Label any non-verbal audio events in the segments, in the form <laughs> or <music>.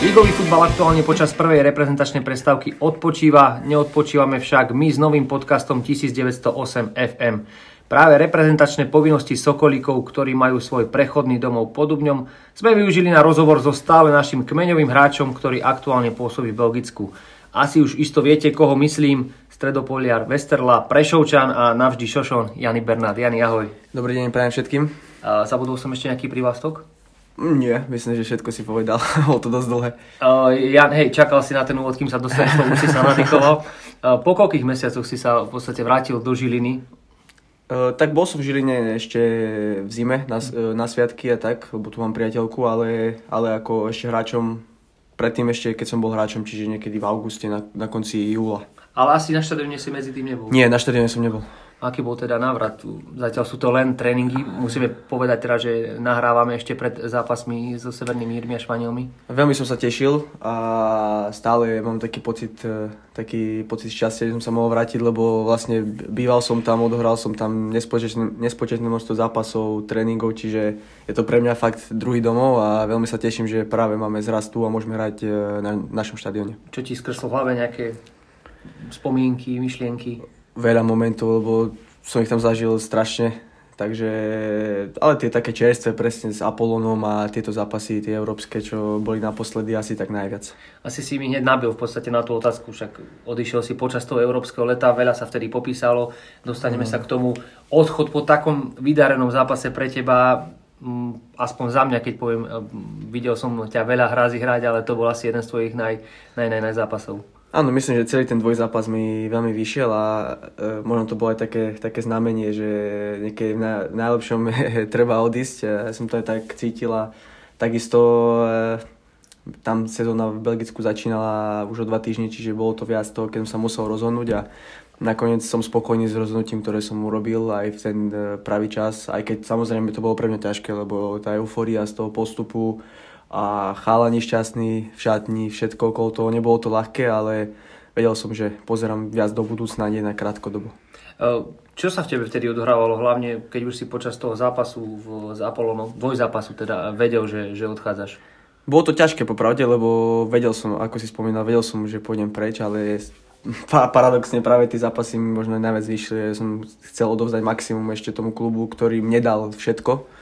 Ligový futbal aktuálne počas prvej reprezentačnej prestávky odpočíva, neodpočívame však my s novým podcastom 1908 FM. Práve reprezentačné povinnosti Sokolíkov, ktorí majú svoj prechodný domov pod Dubňom, sme využili na rozhovor so stále našim kmeňovým hráčom, ktorý aktuálne pôsobí v Belgicku. Asi už isto viete, koho myslím, stredopoliar Westerla, Prešovčan a navždy Šošon, Jany Bernard. Jany, ahoj. Dobrý deň, prajem všetkým. Zabudol som ešte nejaký prívlastok? Nie, myslím, že všetko si povedal. <laughs> Bolo to dosť dlhé. Uh, Jan, hej, čakal si na ten úvod, kým sa dostaneš, už si sa nadýchoval. Uh, po koľkých mesiacoch si sa v podstate vrátil do Žiliny? Uh, tak bol som v Žiline ešte v zime na, na sviatky a tak, lebo tu mám priateľku, ale, ale ako ešte hráčom, predtým ešte, keď som bol hráčom, čiže niekedy v auguste, na, na konci júla. Ale asi na štadióne si medzi tým nebol. Nie, na štadióne som nebol. Aký bol teda návrat? Zatiaľ sú to len tréningy. Musíme povedať teda, že nahrávame ešte pred zápasmi so Severnými Írmi a Španielmi. Veľmi som sa tešil a stále mám taký pocit, e, taký pocit šťastia, že som sa mohol vrátiť, lebo vlastne býval som tam, odohral som tam nespočetné, nespočetné množstvo zápasov, tréningov, čiže je to pre mňa fakt druhý domov a veľmi sa teším, že práve máme zrastu a môžeme hrať e, na našom štadióne. Čo ti skreslo v hlave nejaké spomienky, myšlienky? Veľa momentov, lebo som ich tam zažil strašne. Takže, ale tie také čerstvé presne s Apolonom a tieto zápasy, tie európske, čo boli naposledy asi tak najviac. Asi si mi hneď nabil v podstate na tú otázku, však odišiel si počas toho európskeho leta, veľa sa vtedy popísalo, dostaneme mm. sa k tomu. Odchod po takom vydarenom zápase pre teba, mm, aspoň za mňa, keď poviem, videl som ťa veľa hrázy hrať, ale to bol asi jeden z tvojich naj, naj, naj, naj zápasov. Áno, myslím, že celý ten dvojzápas mi veľmi vyšiel a e, možno to bolo aj také, také znamenie, že niekedy na, najlepšom <laughs> treba odísť. Ja som to aj tak cítila. Takisto e, tam sezóna v Belgicku začínala už o dva týždne, čiže bolo to viac toho, keď som sa musel rozhodnúť a nakoniec som spokojný s rozhodnutím, ktoré som urobil aj v ten e, pravý čas, aj keď samozrejme to bolo pre mňa ťažké, lebo tá eufória z toho postupu a chalani šťastný v šatni, všetko okolo toho. Nebolo to ľahké, ale vedel som, že pozerám viac do budúcna, nie na krátkodobu. E, čo sa v tebe vtedy odohrávalo, hlavne keď už si počas toho zápasu v, s Apolonom, dvojzápasu teda, vedel, že, že odchádzaš? Bolo to ťažké popravde, lebo vedel som, ako si spomínal, vedel som, že pôjdem preč, ale <laughs> paradoxne práve tie zápasy mi možno najviac vyšli. Som chcel odovzdať maximum ešte tomu klubu, ktorý mne dal všetko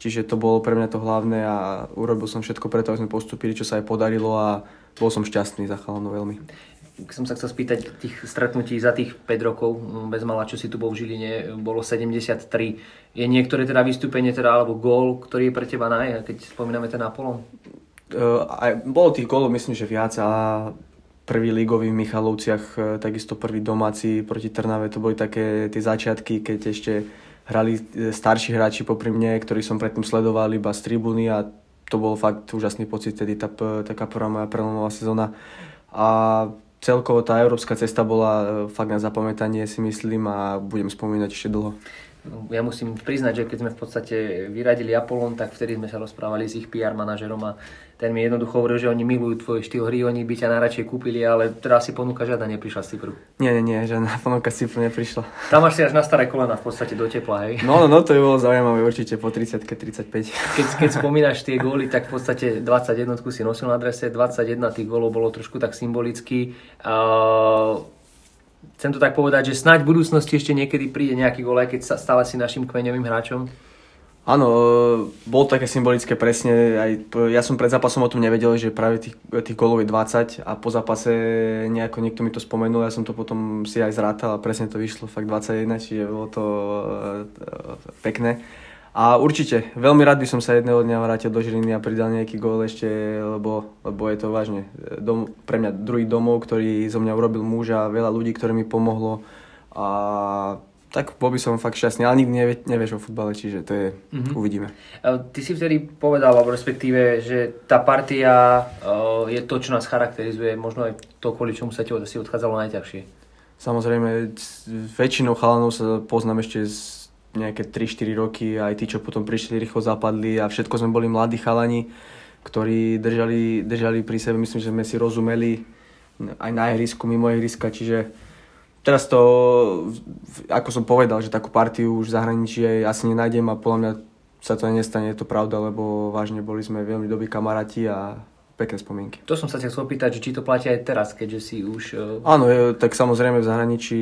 Čiže to bolo pre mňa to hlavné a urobil som všetko preto, aby sme postupili, čo sa aj podarilo a bol som šťastný za chalanov veľmi. Som sa chcel spýtať tých stretnutí za tých 5 rokov, bez mala, čo si tu bol v Žiline, bolo 73. Je niektoré teda vystúpenie teda, alebo gól, ktorý je pre teba naj, keď spomíname ten Apollo? Uh, aj, bolo tých gólov myslím, že viac a prvý lígový v Michalovciach, e, takisto prvý domáci proti Trnave, to boli také tie začiatky, keď ešte hrali e, starší hráči popri mne, ktorí som predtým sledoval iba z tribúny a to bol fakt úžasný pocit, tedy tá, taká prvá moja prelomová sezóna. A celkovo tá európska cesta bola e, fakt na zapamätanie si myslím a budem spomínať ešte dlho. Ja musím priznať, že keď sme v podstate vyradili Apollon, tak vtedy sme sa rozprávali s ich PR manažerom a ten mi jednoducho hovoril, že oni milujú tvoj štýl hry, oni by ťa najradšej kúpili, ale teraz si ponuka žiadna neprišla z Cypru. Nie, nie, nie, žiadna <laughs> ponuka z Cypru neprišla. Tam máš si až na staré kolena v podstate do tepla, hej? No, no, no to by bolo zaujímavé určite po 30 35. Keď, <laughs> keď spomínaš tie góly, tak v podstate 21 si nosil na adrese, 21 tých gólov bolo trošku tak symbolicky. Uh, chcem to tak povedať, že snáď v budúcnosti ešte niekedy príde nejaký gól, aj keď sa stále si našim kmeňovým hráčom. Áno, e, bol také symbolické presne. Aj, ja som pred zápasom o tom nevedel, že práve tých, tých golov je 20 a po zápase nejako niekto mi to spomenul, ja som to potom si aj zrátal a presne to vyšlo fakt 21, čiže bolo to uh, pekné. A určite, veľmi rád by som sa jedného dňa vrátil do Žiliny a pridal nejaký gól ešte, lebo, lebo je to vážne dom, pre mňa druhý domov, ktorý zo mňa urobil muža, veľa ľudí, ktoré mi pomohlo a tak bol by som fakt šťastný, ale nikdy nevie, nevieš o futbale, čiže to je, mm-hmm. uvidíme. Ty si vtedy povedal, alebo respektíve, že tá partia uh, je to, čo nás charakterizuje, možno aj to, kvôli čomu sa ti si odchádzalo najťažšie. Samozrejme, väčšinou chalanov sa poznám ešte z nejaké 3-4 roky, aj tí, čo potom prišli, rýchlo zapadli a všetko sme boli mladí chalani, ktorí držali, držali pri sebe, myslím, že sme si rozumeli aj na ihrisku, mimo ihriska, čiže teraz to, ako som povedal, že takú partiu už v zahraničí asi nenájdem a podľa mňa sa to nestane, je to pravda, lebo vážne boli sme veľmi dobrí kamaráti a pekné spomienky. To som sa chcel opýtať, že či to platí aj teraz, keďže si už... Uh... Áno, je, tak samozrejme v zahraničí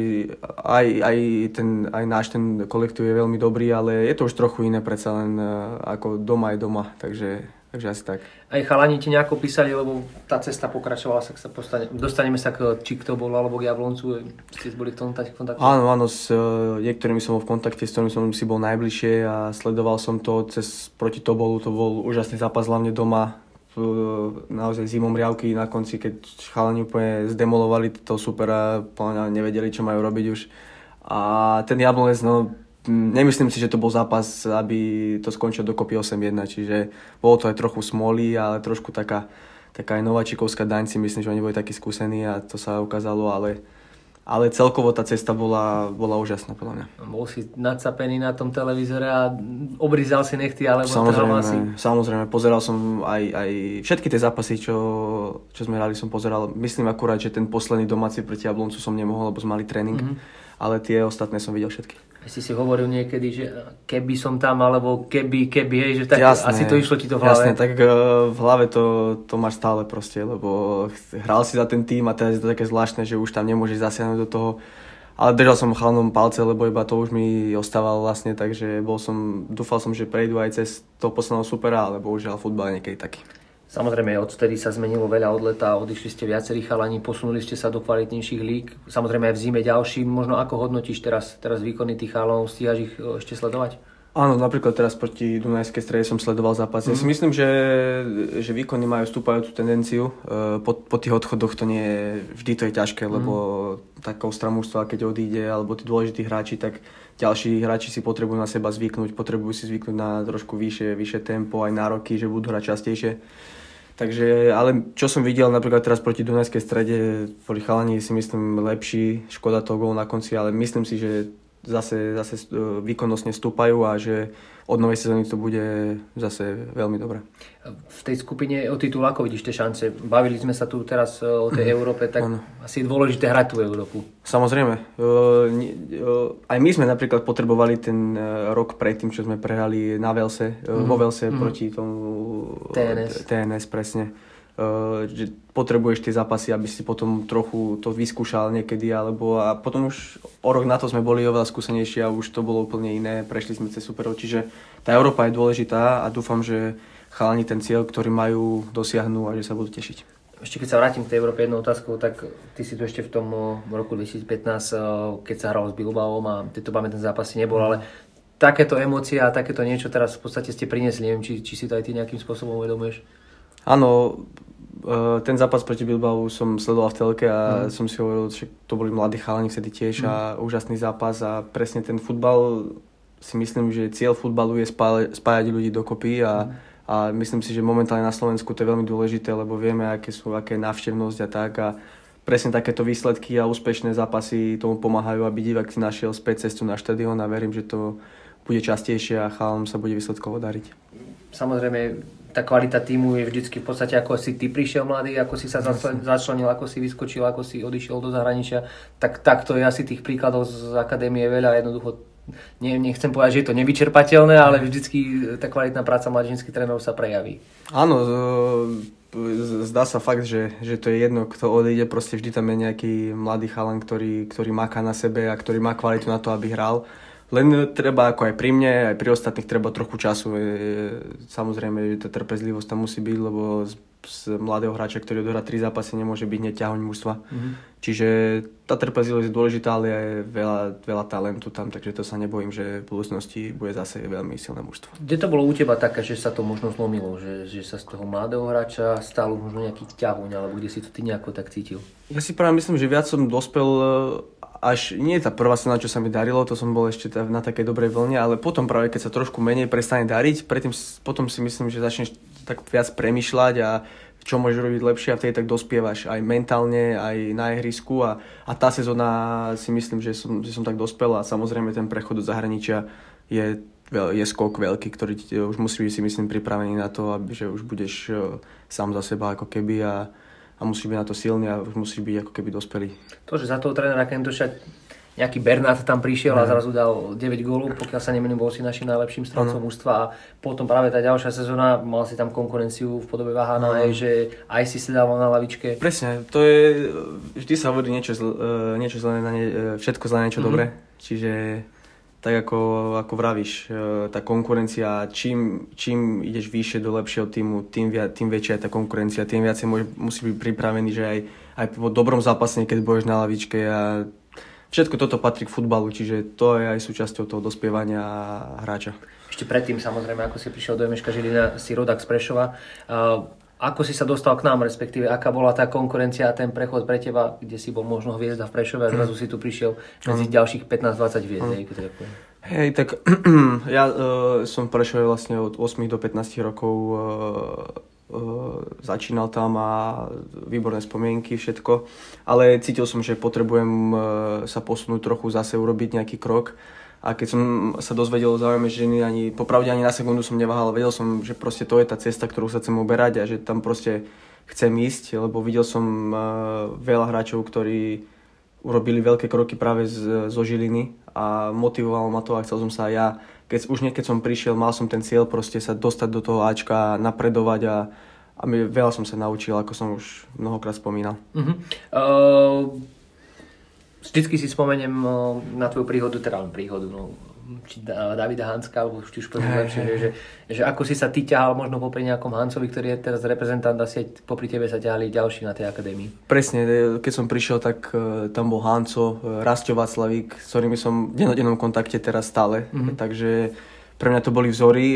aj, aj, ten, aj náš ten kolektív je veľmi dobrý, ale je to už trochu iné predsa len uh, ako doma je doma, takže, takže asi tak. Aj chalani ti nejako písali, lebo tá cesta pokračovala, sa sa postane, dostaneme sa k, či kto bol, alebo k Jabloncu, ste boli v tom kontakte? Áno, áno, s uh, niektorými som bol v kontakte, s ktorými som si bol najbližšie a sledoval som to cez proti Tobolu, to bol úžasný zápas hlavne doma, naozaj zimom riavky na konci, keď chalani úplne zdemolovali to super a nevedeli, čo majú robiť už. A ten Jablonec, no nemyslím si, že to bol zápas, aby to skončil dokopy 8-1, čiže bolo to aj trochu smolí, ale trošku taká, taká aj nováčikovská daň si myslím, že oni boli takí skúsení a to sa ukázalo, ale ale celkovo tá cesta bola, bola úžasná podľa mňa. Bol si nadsapený na tom televízore a obrizal si nechty, alebo samozrejme, si... Samozrejme, pozeral som aj, aj všetky tie zápasy, čo, čo sme hrali, som pozeral. Myslím akurát, že ten posledný domáci proti Jabloncu som nemohol, lebo sme mali tréning, mm-hmm. ale tie ostatné som videl všetky si si hovoril niekedy, že keby som tam, alebo keby, keby, hej, že tak jasné, asi to išlo ti to v hlave. Jasné, tak uh, v hlave to, to máš stále proste, lebo hral si za ten tým a teraz je to také zvláštne, že už tam nemôžeš zasiahnuť do toho. Ale držal som chalnom palce, lebo iba to už mi ostávalo vlastne, takže bol som, dúfal som, že prejdu aj cez to posledného supera, ale bohužiaľ futbal je niekedy taký. Samozrejme, odtedy sa zmenilo veľa od leta, odišli ste viacerí chalani, posunuli ste sa do kvalitnejších lík. Samozrejme aj v zime ďalší. Možno ako hodnotíš teraz, teraz výkony tých chalov, stíhaš ich e, ešte sledovať? Áno, napríklad teraz proti Dunajskej strede som sledoval zápas. Mm. Ja si mhm. myslím, že, že výkony majú stúpajúcu tendenciu. E, po, po tých odchodoch to nie je, vždy to je ťažké, mm. lebo taká ostra mužstva, keď odíde, alebo tí dôležití hráči, tak ďalší hráči si potrebujú na seba zvyknúť, potrebujú si zvyknúť na trošku vyššie, vyššie tempo, aj nároky, že budú hrať častejšie. Takže, ale čo som videl napríklad teraz proti Dunajskej strede, boli chalani si myslím lepší, škoda toho gól na konci, ale myslím si, že zase, zase e, výkonnostne stúpajú a že od novej sezóny to bude zase veľmi dobré. V tej skupine o titul ako vidíš tie šance? Bavili sme sa tu teraz e, o tej Európe, tak ano. asi je dôležité hrať tú Európu. Samozrejme. E, aj my sme napríklad potrebovali ten rok predtým, čo sme prehrali na Velse, mm. vo Velse mm. proti tomu TNS. TNS presne že potrebuješ tie zápasy, aby si potom trochu to vyskúšal niekedy, alebo a potom už o rok na to sme boli oveľa skúsenejší a už to bolo úplne iné, prešli sme cez superov, čiže tá Európa je dôležitá a dúfam, že chalani ten cieľ, ktorý majú, dosiahnu a že sa budú tešiť. Ešte keď sa vrátim k tej Európe jednou otázkou, tak ty si tu ešte v tom eh, roku 2015, eh, keď sa hral s Bilbaom a tieto pamätné zápasy nebol, ale takéto emócie a takéto niečo teraz v podstate ste priniesli, neviem, či, či si to aj ty nejakým spôsobom uvedomuješ? Áno, Eh, ten zápas proti Bilbao som sledoval v telke a mm. som si hovoril, že to boli mladí chalani vtedy tiež mm. a úžasný zápas a presne ten futbal si myslím, že cieľ futbalu je spájať, spájať ľudí dokopy a, mm. a myslím si, že momentálne na Slovensku to je veľmi dôležité, lebo vieme, aké sú, aké je návštevnosť a tak a presne takéto výsledky a úspešné zápasy tomu pomáhajú, aby divák si našiel späť cestu na štadión a verím, že to bude častejšie a chalom sa bude výsledkovo dariť. Samozrejme, tá kvalita týmu je vždycky v podstate ako si ty prišiel mladý, ako si sa začlenil, ako si vyskočil, ako si odišiel do zahraničia, tak takto je asi tých príkladov z akadémie veľa, jednoducho nie, nechcem povedať, že je to nevyčerpateľné, ale vždycky tá kvalitná práca mladinských trénerov sa prejaví. Áno, zdá sa fakt, že, že to je jedno, kto odíde, proste vždy tam je nejaký mladý chalan, ktorý, ktorý maká na sebe a ktorý má kvalitu na to, aby hral len treba, ako aj pri mne, aj pri ostatných, treba trochu času. Samozrejme, že tá trpezlivosť tam musí byť, lebo z, mladého hráča, ktorý odohrá tri zápasy, nemôže byť neťahoň mužstva. Mm-hmm. Čiže tá trpezlivosť je dôležitá, ale je veľa, veľa talentu tam, takže to sa nebojím, že v budúcnosti bude zase veľmi silné mužstvo. Kde to bolo u teba také, že sa to možno zlomilo, že, že sa z toho mladého hráča stal možno nejaký ťahuň, alebo kde si to ty nejako tak cítil? Ja si práve myslím, že viac som dospel až nie je tá prvá sezóna, čo sa mi darilo, to som bol ešte na takej dobrej vlne, ale potom práve keď sa trošku menej prestane dariť, predtým, potom si myslím, že začneš tak viac premyšľať a čo môžeš robiť lepšie a vtedy tak dospievaš aj mentálne, aj na ihrisku a, a tá sezóna si myslím, že som, že som tak dospel a samozrejme ten prechod do zahraničia je, je skok veľký, ktorý už musí byť si myslím pripravený na to, aby, že už budeš e, sám za seba ako keby a, a musíš byť na to silný a už musíš byť ako keby dospelý. To, že za toho trénera Kentoša nejaký Bernát tam prišiel a zrazu dal 9 gólov, pokiaľ sa nemením, bol si našim najlepším strelcom mužstva. A potom práve tá ďalšia sezóna, mal si tam konkurenciu v podobe Vahana, aj, že aj si si dával na lavičke. Presne, to je, vždy sa hovorí niečo, zl, e, niečo zlé na ne, e, všetko zlé niečo mm-hmm. dobré, čiže tak ako, ako vravíš, e, tá konkurencia, čím, čím ideš vyššie do lepšieho týmu, tým, viac, tým väčšia je tá konkurencia, tým viacej môže, musí byť pripravený, že aj, aj po dobrom zápase, keď budeš na lavičke a všetko toto patrí k futbalu, čiže to je aj súčasťou toho dospievania hráča. Ešte predtým, samozrejme, ako si prišiel do Emeška Žilina, si rodak z Prešova. Ako si sa dostal k nám, respektíve aká bola tá konkurencia a ten prechod pre teba, kde si bol možno hviezda v Prešove a zrazu si tu prišiel medzi mm. ďalších 15-20 hviezd, mm. tak Hej, tak <clears throat> ja uh, som v Prešove vlastne od 8 do 15 rokov uh, začínal tam a výborné spomienky, všetko. Ale cítil som, že potrebujem uh, sa posunúť trochu zase, urobiť nejaký krok a keď som sa dozvedel o záujme ženy, ani popravde ani na sekundu som neváhal, vedel som, že proste to je tá cesta, ktorú sa chcem uberať a že tam proste chcem ísť, lebo videl som uh, veľa hráčov, ktorí urobili veľké kroky práve z, zo Žiliny a motivovalo ma to a chcel som sa aj ja, keď, už nie keď som prišiel, mal som ten cieľ proste sa dostať do toho Ačka, napredovať a, a my, veľa som sa naučil, ako som už mnohokrát spomínal. Uh-huh. Uh vždycky si spomeniem na tvoju príhodu, teda príhodu, no, či Davida Hanska, alebo či už poviem lepšie, že, že, že, ako si sa ty ťahal možno popri nejakom Hancovi, ktorý je teraz reprezentant a sieť, popri tebe sa ťahali ďalší na tej akadémii. Presne, e, keď som prišiel, tak uh, tam bol Hanco, uh, Rastio Václavík, s ktorými som v denodennom kontakte teraz stále, mm-hmm. takže pre mňa to boli vzory,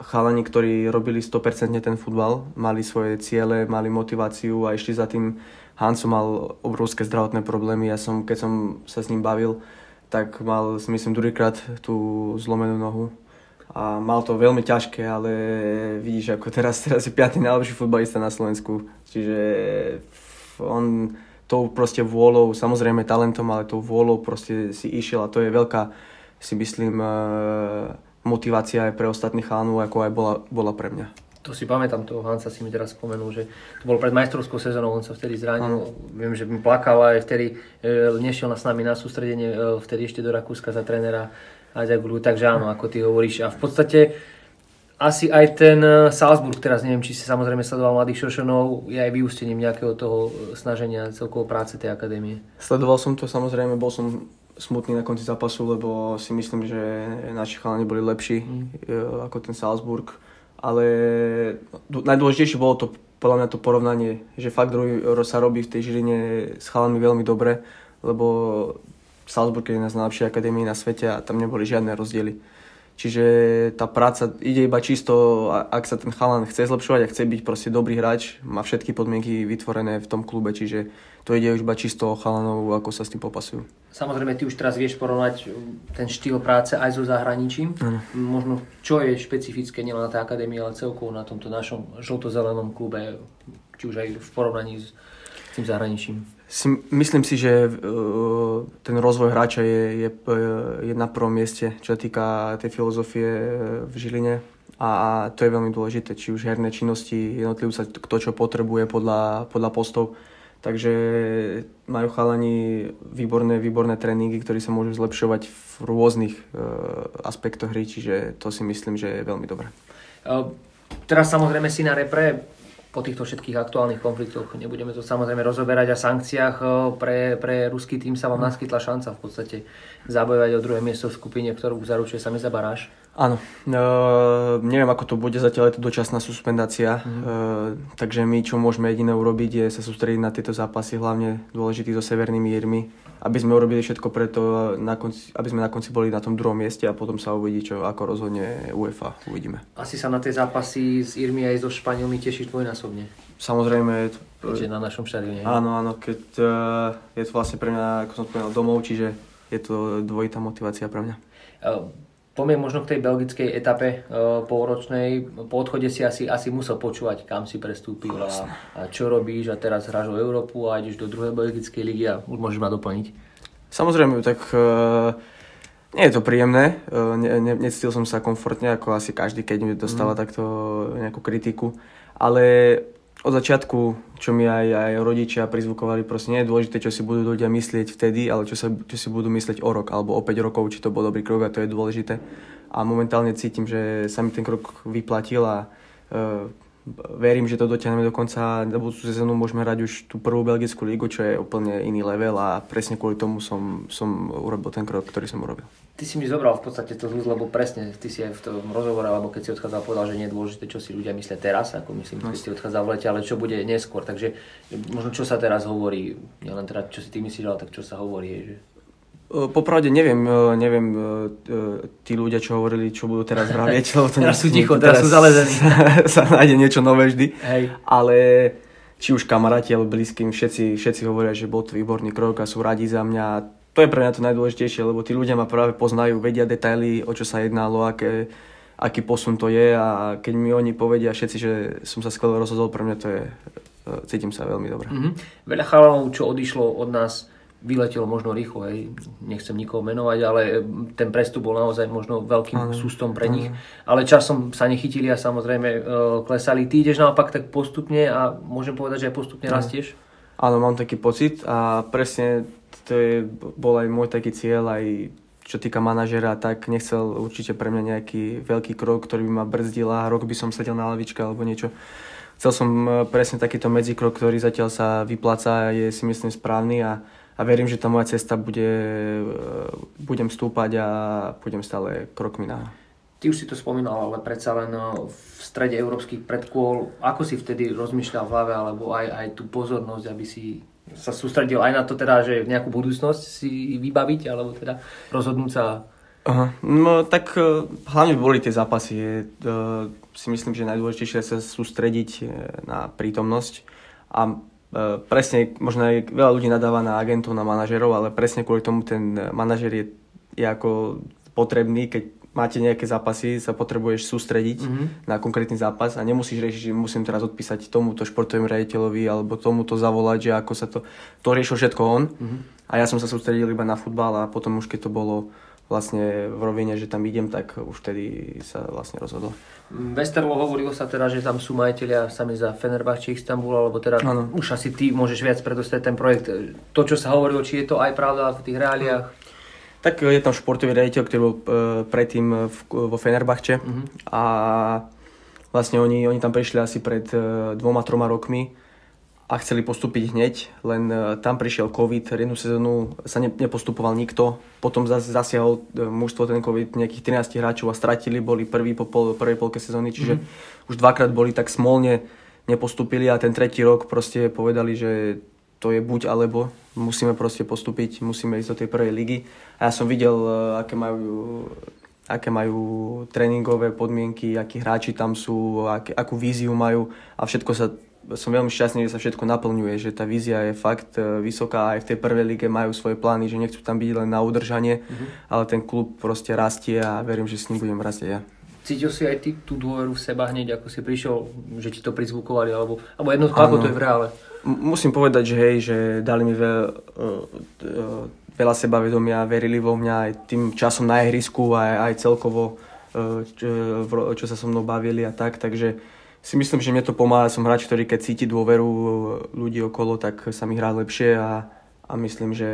chalani, ktorí robili 100% ten futbal, mali svoje ciele, mali motiváciu a išli za tým Hanco mal obrovské zdravotné problémy, ja som, keď som sa s ním bavil, tak mal, myslím, druhýkrát tú zlomenú nohu. A mal to veľmi ťažké, ale vidíš, ako teraz, teraz je piatý najlepší futbalista na Slovensku. Čiže on tou proste vôľou, samozrejme talentom, ale tou vôľou proste si išiel a to je veľká, si myslím, eh, motivácia aj pre ostatných chánov, ako aj bola, bola pre mňa to si pamätám, toho Hansa si mi teraz spomenul, že to bolo pred majstrovskou sezónou, on sa vtedy zranil, ano. viem, že mi plakal aj vtedy, e, nešiel s nami na sústredenie, e, vtedy ešte do Rakúska za trénera Aďagulu, takže áno, ako ty hovoríš. A v podstate asi aj ten e, Salzburg, teraz neviem, či si samozrejme sledoval mladých Šošonov, je aj vyústením nejakého toho snaženia celkovo práce tej akadémie. Sledoval som to samozrejme, bol som smutný na konci zápasu, lebo si myslím, že naši chalani boli lepší mm. ako ten Salzburg ale najdôležitejšie bolo to podľa mňa to porovnanie, že fakt sa robí v tej Žiline s chalami veľmi dobre, lebo Salzburg je jedna z najlepších akadémií na svete a tam neboli žiadne rozdiely. Čiže tá práca ide iba čisto, ak sa ten chalan chce zlepšovať a chce byť proste dobrý hráč, má všetky podmienky vytvorené v tom klube, čiže to ide už iba čisto o chalanov, ako sa s tým popasujú. Samozrejme, ty už teraz vieš porovnať ten štýl práce aj so zahraničím. Ano. Možno, čo je špecifické nielen na tej akadémii, ale celkovo na tomto našom žlto-zelenom klube, či už aj v porovnaní s tým zahraničím. Si, myslím si, že uh, ten rozvoj hráča je, je, je na prvom mieste, čo sa týka tej filozofie v Žiline. A, to je veľmi dôležité, či už herné činnosti, jednotlivca, kto čo potrebuje podľa, podľa postov Takže majú chalani výborné, výborné tréningy, ktorí sa môžu zlepšovať v rôznych uh, aspektoch hry, čiže to si myslím, že je veľmi dobré. Uh, teraz samozrejme si na repre po týchto všetkých aktuálnych konfliktoch, nebudeme to samozrejme rozoberať a sankciách, pre, pre ruský tým sa vám mhm. naskytla šanca v podstate zabojovať o druhé miesto v skupine, ktorú zaručuje sami za baráž. Áno, e, neviem ako to bude, zatiaľ je to dočasná suspendácia, mm. e, takže my čo môžeme jediné urobiť je sa sústrediť na tieto zápasy, hlavne dôležitý so Severnými Jirmi, aby sme urobili všetko preto, na konci, aby sme na konci boli na tom druhom mieste a potom sa uvidí, čo ako rozhodne UEFA, uvidíme. Asi sa na tie zápasy s Irmi aj so Španielmi tešíš dvojnásobne. Samozrejme. Keďže na našom štadióne. Áno, áno, keď uh, je to vlastne pre mňa, ako som spomínal, domov, čiže je to dvojitá motivácia pre mňa. Poďme možno k tej belgickej etape uh, polročnej. Po odchode si asi, asi musel počúvať, kam si prestúpil a, a čo robíš a teraz hráš o Európu a ideš do druhej belgickej ligy a už môžeš ma doplniť. Samozrejme, tak uh, nie je to príjemné. Uh, ne, ne, necítil som sa komfortne, ako asi každý, keď mi dostáva mm. takto nejakú kritiku. Ale od začiatku, čo mi aj, aj rodičia prizvukovali, proste nie je dôležité, čo si budú ľudia myslieť vtedy, ale čo, sa, čo si budú myslieť o rok alebo o 5 rokov, či to bol dobrý krok a to je dôležité. A momentálne cítim, že sa mi ten krok vyplatil a uh, verím, že to dotiahneme do konca. Na budúcu sezónu môžeme hrať už tú prvú belgickú lígu, čo je úplne iný level a presne kvôli tomu som, som urobil ten krok, ktorý som urobil. Ty si mi zobral v podstate to zúz, lebo presne ty si aj v tom rozhovore, alebo keď si odchádzal, povedal, že nie je dôležité, čo si ľudia myslia teraz, ako myslím, keď no. si odchádzal v lete, ale čo bude neskôr. Takže možno čo sa teraz hovorí, nielen teda čo si ty myslíš, ale tak čo sa hovorí, že Popravde neviem, neviem tí ľudia, čo hovorili, čo budú teraz vravieť, <laughs> lebo to teraz sú ticho, teraz, teraz sú zalezení. Sa, <laughs> sa nájde niečo nové vždy. Hej. Ale či už kamaráti alebo blízkym, všetci, všetci hovoria, že bol to výborný krok a sú radi za mňa. To je pre mňa to najdôležitejšie, lebo tí ľudia ma práve poznajú, vedia detaily, o čo sa jednalo, aké, aký posun to je a keď mi oni povedia všetci, že som sa skvelo rozhodol, pre mňa to je, cítim sa veľmi dobre. Mm-hmm. Veľa chalanov, čo odišlo od nás, vyletelo možno rýchlo, hej. nechcem nikoho menovať, ale ten prestup bol naozaj možno veľkým ano. sústom pre nich. Ale časom sa nechytili a samozrejme uh, klesali. Ty ideš naopak tak postupne a môžem povedať, že aj postupne ano. rastieš? Áno, mám taký pocit a presne to je, bol aj môj taký cieľ, aj čo týka manažera, tak nechcel určite pre mňa nejaký veľký krok, ktorý by ma brzdil a rok by som sedel na lavičke alebo niečo. Chcel som e, presne takýto medzikrok, ktorý zatiaľ sa vypláca a je si myslím správny a a verím, že tá moja cesta bude, e, budem stúpať a budem stále krokmi na... Ty už si to spomínal, ale predsa len e, v strede európskych predkôl, ako si vtedy rozmýšľal v hlave, alebo aj, aj tú pozornosť, aby si sa sústredil aj na to teda, že nejakú budúcnosť si vybaviť, alebo teda rozhodnúť sa Aha. No tak e, hlavne boli tie zápasy. Uh, si myslím, že najdôležitejšie sa sústrediť na prítomnosť a presne, možno aj veľa ľudí nadáva na agentov, na manažerov, ale presne kvôli tomu ten manažer je, je ako potrebný, keď máte nejaké zápasy, sa potrebuješ sústrediť mm-hmm. na konkrétny zápas a nemusíš riešiť, že musím teraz odpísať tomuto športovému riaditeľovi alebo tomuto zavolať, že ako sa to... To riešil všetko on mm-hmm. a ja som sa sústredil iba na futbal a potom už keď to bolo vlastne v rovine, že tam idem, tak už vtedy sa vlastne rozhodol. Westerlo hovorilo sa teda, že tam sú majiteľia sami za Fenerbahce Istanbul, alebo teda ano. už asi ty môžeš viac predostať ten projekt. To, čo sa hovorilo, či je to aj pravda v tých reáliách? Tak je tam športový riaditeľ, ktorý bol e, predtým vo Fenerbahce uh-huh. a vlastne oni, oni tam prišli asi pred e, dvoma, troma rokmi a chceli postúpiť hneď, len uh, tam prišiel COVID, jednu sezónu sa ne, nepostupoval nikto, potom zas, zasiahol uh, mužstvo ten COVID nejakých 13 hráčov a stratili, boli prvý po pol, prvej polke sezóny, čiže mm-hmm. už dvakrát boli tak smolne nepostupili a ten tretí rok proste povedali, že to je buď alebo, musíme proste postúpiť, musíme ísť do tej prvej ligy a ja som videl, uh, aké majú aké majú tréningové podmienky, akí hráči tam sú, ak, akú víziu majú a všetko sa som veľmi šťastný, že sa všetko naplňuje, že tá vízia je fakt e, vysoká, aj v tej prvej lige majú svoje plány, že nechcú tam byť len na udržanie, mm-hmm. ale ten klub proste rastie a verím, že s ním budem rásť ja. Cítil si aj ty tú dôveru v seba hneď, ako si prišiel, že ti to prizvukovali, alebo, alebo jednoducho, ako to je v reále? musím povedať, že hej, že dali mi veľ, uh, uh, veľa sebavedomia, verili vo mňa aj tým časom na ihrisku, aj, aj celkovo, uh, čo, čo sa so mnou bavili a tak, takže si myslím, že mne to pomáha. Som hráč, ktorý keď cíti dôveru ľudí okolo, tak sa mi hrá lepšie a, a myslím, že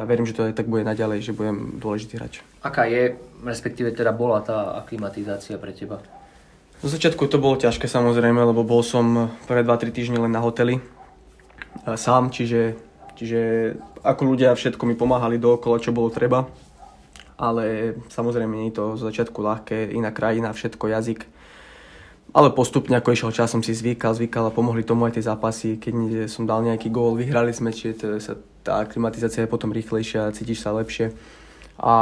a verím, že to aj tak bude naďalej, že budem dôležitý hráč. Aká je, respektíve teda bola tá aklimatizácia pre teba? Do začiatku to bolo ťažké samozrejme, lebo bol som prvé 2-3 týždne len na hoteli sám, čiže, čiže ako ľudia všetko mi pomáhali dookola, čo bolo treba. Ale samozrejme nie je to z začiatku ľahké, iná krajina, všetko, jazyk ale postupne, ako išiel čas, som si zvykal, zvykal a pomohli tomu aj tie zápasy. Keď som dal nejaký gól, vyhrali sme, čiže sa, tá klimatizácia je potom rýchlejšia, cítiš sa lepšie. A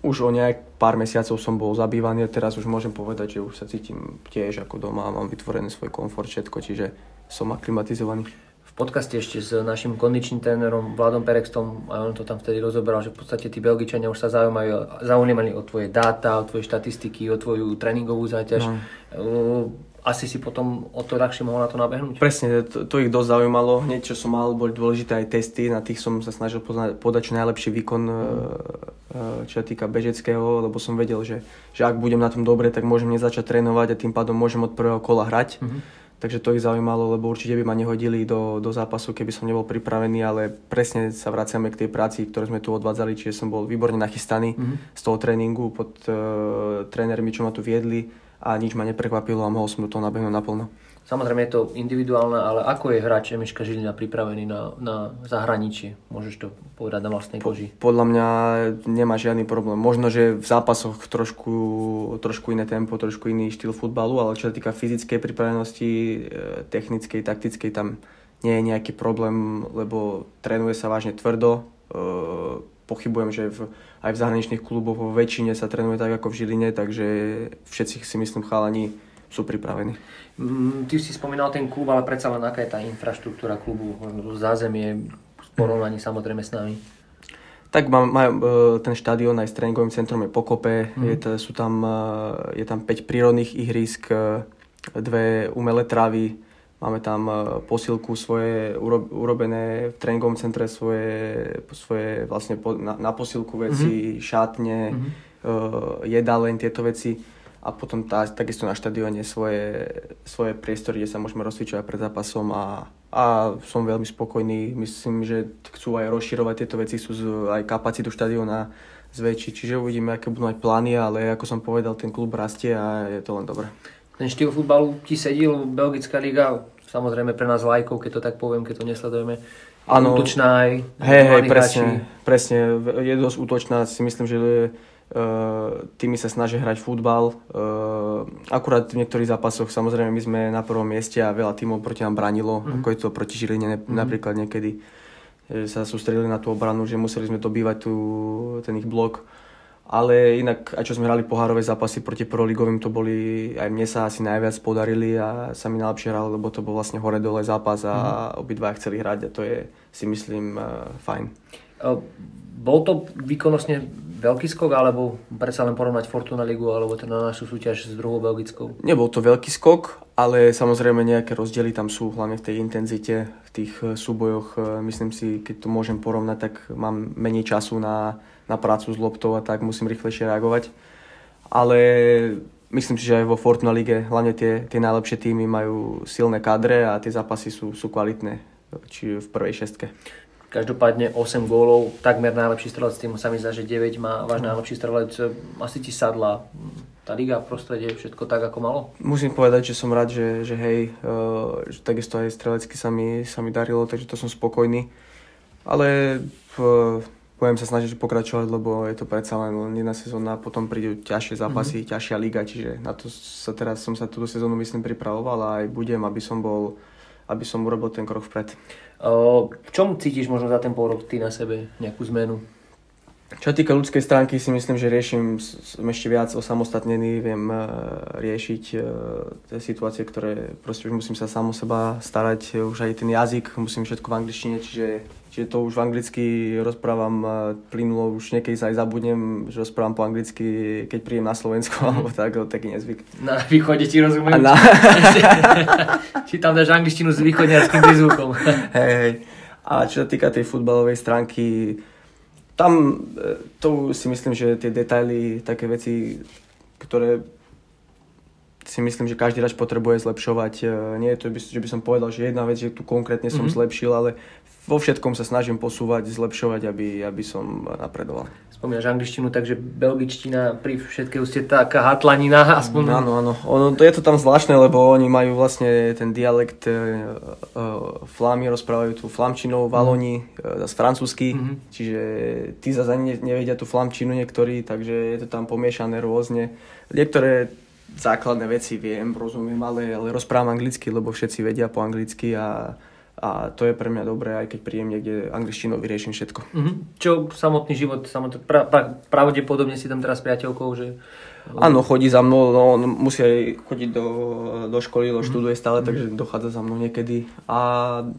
už o nejak pár mesiacov som bol zabývaný a teraz už môžem povedať, že už sa cítim tiež ako doma, mám vytvorený svoj komfort, všetko, čiže som aklimatizovaný podcaste ešte s našim kondičným trénerom Vladom Perextom a on to tam vtedy rozoberal, že v podstate tí Belgičania už sa zaujímajú, zaujímali o tvoje dáta, o tvoje štatistiky, o tvoju tréningovú záťaž. No. Asi si potom o to ľahšie mohol na to nabehnúť? Presne, to, to ich dosť zaujímalo. Hneď, čo som mal, boli dôležité aj testy, na tých som sa snažil poznať, podať čo najlepší výkon, mm. čo sa týka bežeckého, lebo som vedel, že, že ak budem na tom dobre, tak môžem nezačať trénovať a tým pádom môžem od prvého kola hrať. Mm-hmm takže to ich zaujímalo, lebo určite by ma nehodili do, do zápasu, keby som nebol pripravený, ale presne sa vraciame k tej práci, ktorú sme tu odvádzali, čiže som bol výborne nachystaný mm-hmm. z toho tréningu pod uh, trénermi, čo ma tu viedli a nič ma neprekvapilo a mohol som do toho nabehnúť naplno. Samozrejme je to individuálne, ale ako je hráč Emiška Žilina pripravený na, na zahraničie? Môžeš to povedať na vlastnej koži? Po, podľa mňa nemá žiadny problém. Možno, že v zápasoch trošku, trošku iné tempo, trošku iný štýl futbalu, ale čo sa týka fyzickej pripravenosti, e, technickej, taktickej, tam nie je nejaký problém, lebo trénuje sa vážne tvrdo. E, pochybujem, že v, aj v zahraničných kluboch vo väčšine sa trénuje tak ako v Žiline, takže všetci si myslím chalani sú pripravení. Mm, ty si spomínal ten klub, ale predsa len aká je tá infraštruktúra klubu, zázemie v porovnaní samozrejme s nami? Tak má, má, e, ten štadión aj s tréningovým centrom je pokope, mm. je, to, sú tam, e, je tam 5 prírodných ihrisk, e, dve umelé trávy, máme tam posilku svoje urobené v tréningovom centre svoje, svoje vlastne na, na posilku veci, mm-hmm. šatne, mm-hmm. jedalen, tieto veci a potom tá, takisto na štadióne svoje, svoje priestory, kde sa môžeme rozcvičovať pred zápasom a, a som veľmi spokojný. Myslím, že chcú aj rozširovať tieto veci, sú aj kapacitu štadióna zväčšiť, čiže uvidíme, aké budú mať plány, ale ako som povedal, ten klub rastie a je to len dobré. Ten štýl futbalu ti sedil, Belgická liga, samozrejme pre nás lajkov, keď to tak poviem, keď to nesledujeme, Áno, útočná aj. Hej, hej, presne, presne, je dosť útočná, si myslím, že Uh, tými sa snažia hrať futbal. Uh, akurát v niektorých zápasoch samozrejme my sme na prvom mieste a veľa tímov proti nám branilo, mm. ako je to proti Žiline mm. napríklad niekedy. Že sa sústredili na tú obranu, že museli sme dobývať tú, ten ich blok. Ale inak, aj čo sme hrali pohárové zápasy proti proligovým, to boli, aj mne sa asi najviac podarili a sa mi najlepšie hralo, lebo to bol vlastne hore-dole zápas a mm. obidva chceli hrať a to je si myslím uh, fajn. Uh, bol to výkonnostne veľký skok, alebo predsa len porovnať Fortuna Ligu, alebo teda našu súťaž s druhou belgickou? Nebol to veľký skok, ale samozrejme nejaké rozdiely tam sú, hlavne v tej intenzite, v tých eh, súbojoch. Eh, myslím si, keď to môžem porovnať, tak mám menej času na, na prácu s loptou a tak musím rýchlejšie reagovať. Ale myslím si, že aj vo Fortuna Lige hlavne tie, tie najlepšie týmy majú silné kadre a tie zápasy sú, sú kvalitné, či v prvej šestke. Každopádne 8 gólov, takmer najlepší strelec týmu, sa mi zdá, že 9 má váš mhm. najlepší strelec. Asi ti sadla tá liga, prostredie, všetko tak, ako malo? Musím povedať, že som rád, že, že hej, uh, že takisto aj strelecky sa mi, sa mi darilo, takže to som spokojný. Ale uh, budem sa snažiť pokračovať, lebo je to predsa len jedna sezóna, potom prídu ťažšie zápasy, mm-hmm. ťažšia liga, čiže na to sa teraz som sa túto sezónu myslím pripravoval a aj budem, aby som bol aby som urobil ten krok vpred. V čom cítiš možno za ten pol rok ty na sebe nejakú zmenu? Čo týka ľudskej stránky, si myslím, že riešim som ešte viac osamostatnený, viem e, riešiť e, tie situácie, ktoré proste už musím sa sám o seba starať, už aj ten jazyk, musím všetko v angličtine, čiže Čiže to už v anglicky rozprávam plynulo, už niekedy sa aj zabudnem, že rozprávam po anglicky, keď príjem na Slovensku, mm. alebo tak, taký nezvyk. Na východe ti rozumiem. Na... <laughs> Či tam dáš angličtinu s východňarským prízvukom. hej, hej. A čo sa týka tej futbalovej stránky, tam e, to si myslím, že tie detaily, také veci, ktoré si myslím, že každý hráč potrebuje zlepšovať. E, nie je to, že by som povedal, že jedna vec, že tu konkrétne som mm-hmm. zlepšil, ale vo všetkom sa snažím posúvať, zlepšovať, aby, aby som napredoval. Spomínaš angličtinu, takže belgičtina pri všetkej úste taká hatlanina <laughs> aspoň. Áno, áno. Ono, to je to tam zvláštne, lebo oni majú vlastne ten dialekt, e, e, flámy rozprávajú tú flamčinou, valoni, mm. e, z francúzsky, mm-hmm. čiže tí zase ani nevedia tú flamčinu niektorí, takže je to tam pomiešané rôzne. Niektoré základné veci viem, rozumiem, ale, ale rozprávam anglicky, lebo všetci vedia po anglicky a a to je pre mňa dobré, aj keď príjem niekde angličtinou vyrieším všetko. Mm-hmm. Čo samotný život, samotný, pra, pra, pravdepodobne si tam teraz priateľkou, že... Áno, chodí za mnou, no, on musí aj chodiť do, do školy, do mm-hmm. študuje stále, mm-hmm. takže dochádza za mnou niekedy. A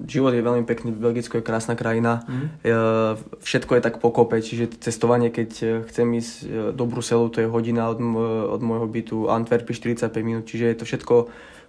život je veľmi pekný, Belgicko je krásna krajina, mm-hmm. všetko je tak pokope, čiže cestovanie, keď chcem ísť e, do Bruselu, to je hodina od, od môjho bytu, Antwerpy 45 minút, čiže je to všetko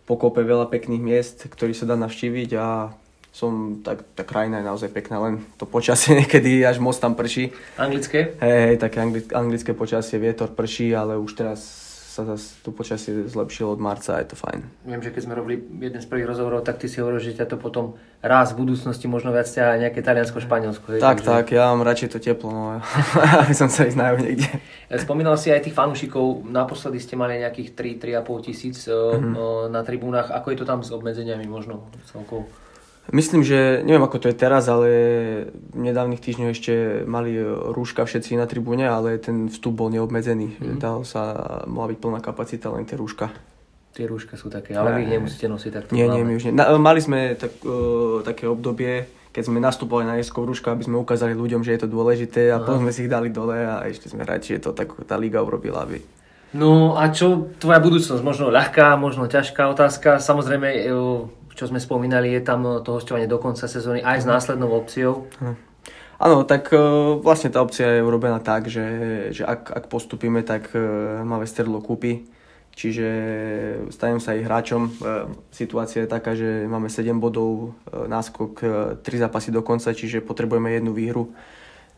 pokope, veľa pekných miest, ktorý sa dá navštíviť a som, tak, tá krajina je naozaj pekná, len to počasie <laughs> niekedy až moc tam prší. Anglické? Hej, hej, také angli, anglické počasie, vietor prší, ale už teraz sa zase tu počasie zlepšilo od marca a je to fajn. Viem, že keď sme robili jeden z prvých rozhovorov, tak ty si hovoril, že ťa to potom raz v budúcnosti možno viac ťa nejaké Taliansko, Španielsko. Hej, tak, takže... tak, ja mám radšej to teplo, no <laughs> aby som sa ísť na niekde. Spomínal si aj tých fanúšikov, naposledy ste mali nejakých 3-3,5 tisíc mm-hmm. na tribúnach. Ako je to tam s obmedzeniami možno celkovo? Myslím, že, neviem ako to je teraz, ale v nedávnych týždňoch ešte mali rúška všetci na tribúne, ale ten vstup bol neobmedzený. Mm. Dal sa, mohla byť plná kapacita len tie rúška. Tie rúška sú také, ale vy ich nemusíte nosiť takto. Nie, nie, my už nie. Na, mali sme tak, uh, také obdobie, keď sme nastupovali na jesko rúška, aby sme ukázali ľuďom, že je to dôležité a Aha. potom sme si ich dali dole a ešte sme radi, že to tak tá liga urobila, aby No a čo tvoja budúcnosť? Možno ľahká, možno ťažká otázka. Samozrejme, čo sme spomínali, je tam to hostovanie do konca sezóny aj s mhm. následnou opciou. Hm. Áno, tak uh, vlastne tá opcia je urobená tak, že, že ak, ak postupíme, tak uh, má Westerlo kúpi. Čiže stanem sa aj hráčom. Situácia je taká, že máme 7 bodov, náskok, uh, 3 zápasy do konca, čiže potrebujeme jednu výhru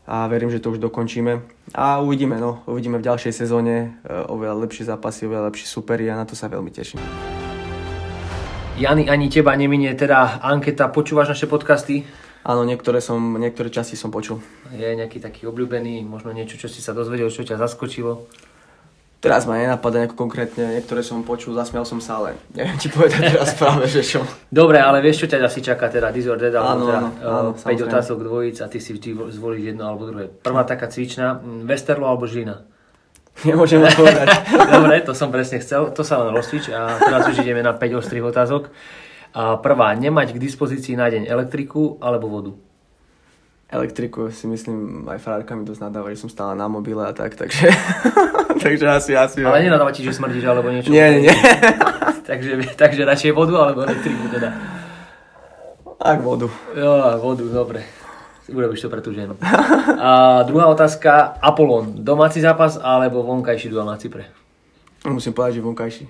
a verím, že to už dokončíme. A uvidíme, no, uvidíme v ďalšej sezóne oveľa lepšie zápasy, oveľa lepší superi a na to sa veľmi teším. Jany, ani teba neminie teda anketa. Počúvaš naše podcasty? Áno, niektoré, som, niektoré časti som počul. Je nejaký taký obľúbený, možno niečo, čo si sa dozvedel, čo ťa zaskočilo? Teraz ma nenapadá nejako konkrétne, niektoré som počul, zasmial som sa, ale neviem ti povedať teraz práve, že čo. Dobre, ale vieš, čo ťa asi čaká teda Dizor Dead, alebo teda áno, 5 otázok dvojic a ty si vždy zvolíš jedno alebo druhé. Prvá taká cvičná, Westerlo alebo Žilina? <laughs> Nemôžem odpovedať. <laughs> Dobre, to som presne chcel. To sa len rozcvič a teraz už ideme na 5 ostrých otázok. A prvá, nemať k dispozícii na deň elektriku alebo vodu? Elektriku si myslím, aj frárka mi dosť nadáva, že som stále na mobile a tak, takže, <laughs> takže asi, asi. Ale nenadáva ti, že smrdíš alebo niečo? Nie, nie, nie. takže, takže radšej vodu alebo elektriku teda? Ak vodu. Jo, vodu, dobre. Urobíš to pre tú ženu. A druhá otázka, Apollon, domáci zápas alebo vonkajší duel na Cypre? Musím povedať, že vonkajší.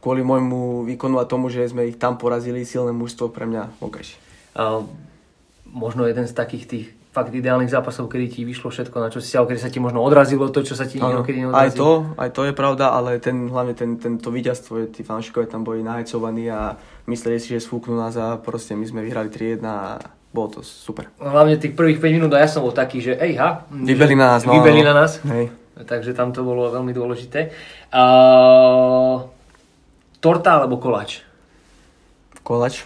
Kvôli môjmu výkonu a tomu, že sme ich tam porazili, silné mužstvo pre mňa vonkajší. A možno jeden z takých tých fakt ideálnych zápasov, kedy ti vyšlo všetko, na čo si kedy sa ti možno odrazilo to, čo sa ti inokedy neodrazilo. Aj to, aj to je pravda, ale ten, hlavne ten, tento víťazstvo, tí fanšikové tam boli nahajcovaní a mysleli si, že sfúknú nás a proste my sme vyhrali 3-1 a bolo to super. Hlavne tých prvých 5 minút a ja som bol taký, že ej ha. Vybeli na nás. No, vybeli no. na nás. Hej. Takže tam to bolo veľmi dôležité. Uh, torta alebo koláč? Koláč.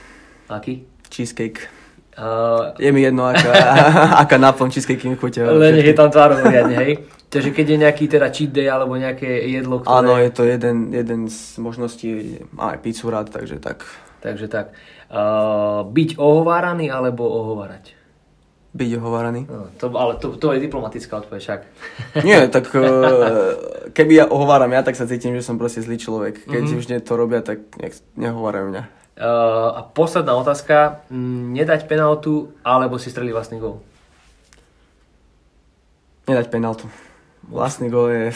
Aký? Cheesecake. Uh, je mi jedno, aká, <laughs> aká náplň cheesecake mi chutia. Len je tam tvárom riadne, hej. Takže keď je nejaký teda cheat day alebo nejaké jedlo, ktoré... Áno, je to jeden, jeden z možností, máme pizzu rád, takže tak. Takže tak. Uh, byť ohováraný alebo ohovárať? Byť ohováraný. No, to, ale to, to je diplomatická odpoveď však. <laughs> Nie, tak uh, keby ja ohováram ja, tak sa cítim, že som proste zlý človek. Keď mm-hmm. už nie to robia, tak nech, nehovárajú mňa. Uh, a posledná otázka. Nedať penaltu alebo si streliť vlastný gol? Nedať penaltu. Vlastný gol je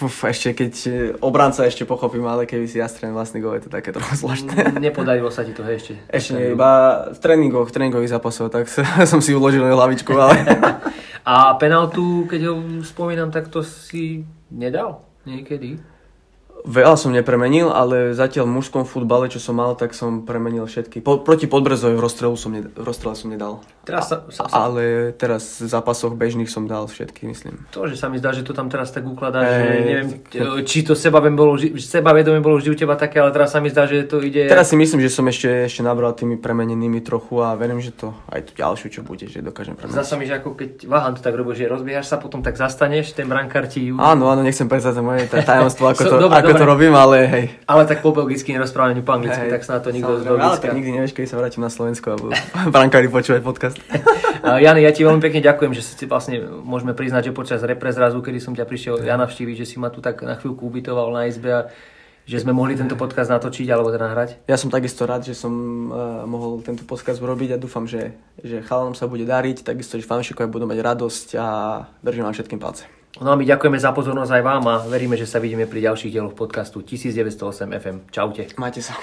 Uf, ešte keď e, obranca ešte pochopím, ale keby si ja strelím vlastný gol, je to také trochu <laughs> zvláštne. Nepodarilo sa ti to hej, ešte? Ešte nie, iba v tréningoch, v tréningových zápasoch, tak <laughs> som si uložil hlavičku, ale... <laughs> A penaltu, keď ho spomínam, tak to si nedal niekedy? Veľa som nepremenil, ale zatiaľ v mužskom futbale, čo som mal, tak som premenil všetky. Po, proti Podbrezovej v rozstrelu som, ne, rozstrele som nedal. Teraz sa, sa, sa... Ale teraz v zápasoch bežných som dal všetky, myslím. To, že sa mi zdá, že to tam teraz tak ukladá, e... že neviem, či to sebavedomie bolo, sebavedomie bolo vždy u teba také, ale teraz sa mi zdá, že to ide... Teraz si myslím, že som ešte, ešte nabral tými premenenými trochu a verím, že to aj to ďalšiu, čo bude, že dokážem premeniť. Zdá sa mi, že ako keď Vahan to tak robí, že rozbiehaš sa, potom tak zastaneš, ten brankár ti... Áno, áno, nechcem prezať moje tajomstvo, ako, to, dobre, ako dobre. to robím, ale hej. Ale tak po belgicky nerozprávaniu po anglicky, hey, tak sa na to nikto z Belgicka. Ale tak nikdy nevieš, keď sa vrátim na Slovensko <laughs> <laughs> a brankári počúvať podcast. Jany, ja ti veľmi pekne ďakujem, že si vlastne môžeme priznať, že počas repre zrazu, kedy som ťa prišiel ja navštíviť, že si ma tu tak na chvíľku ubytoval na izbe a že sme mohli tento podcast natočiť alebo teda nahrať. Ja som takisto rád, že som uh, mohol tento podcast urobiť a dúfam, že, že chalanom sa bude dariť, takisto, že fanšikovia budú mať radosť a držím vám všetkým palce. No a my ďakujeme za pozornosť aj vám a veríme, že sa vidíme pri ďalších dieloch podcastu 1908 FM. Čaute. Majte sa.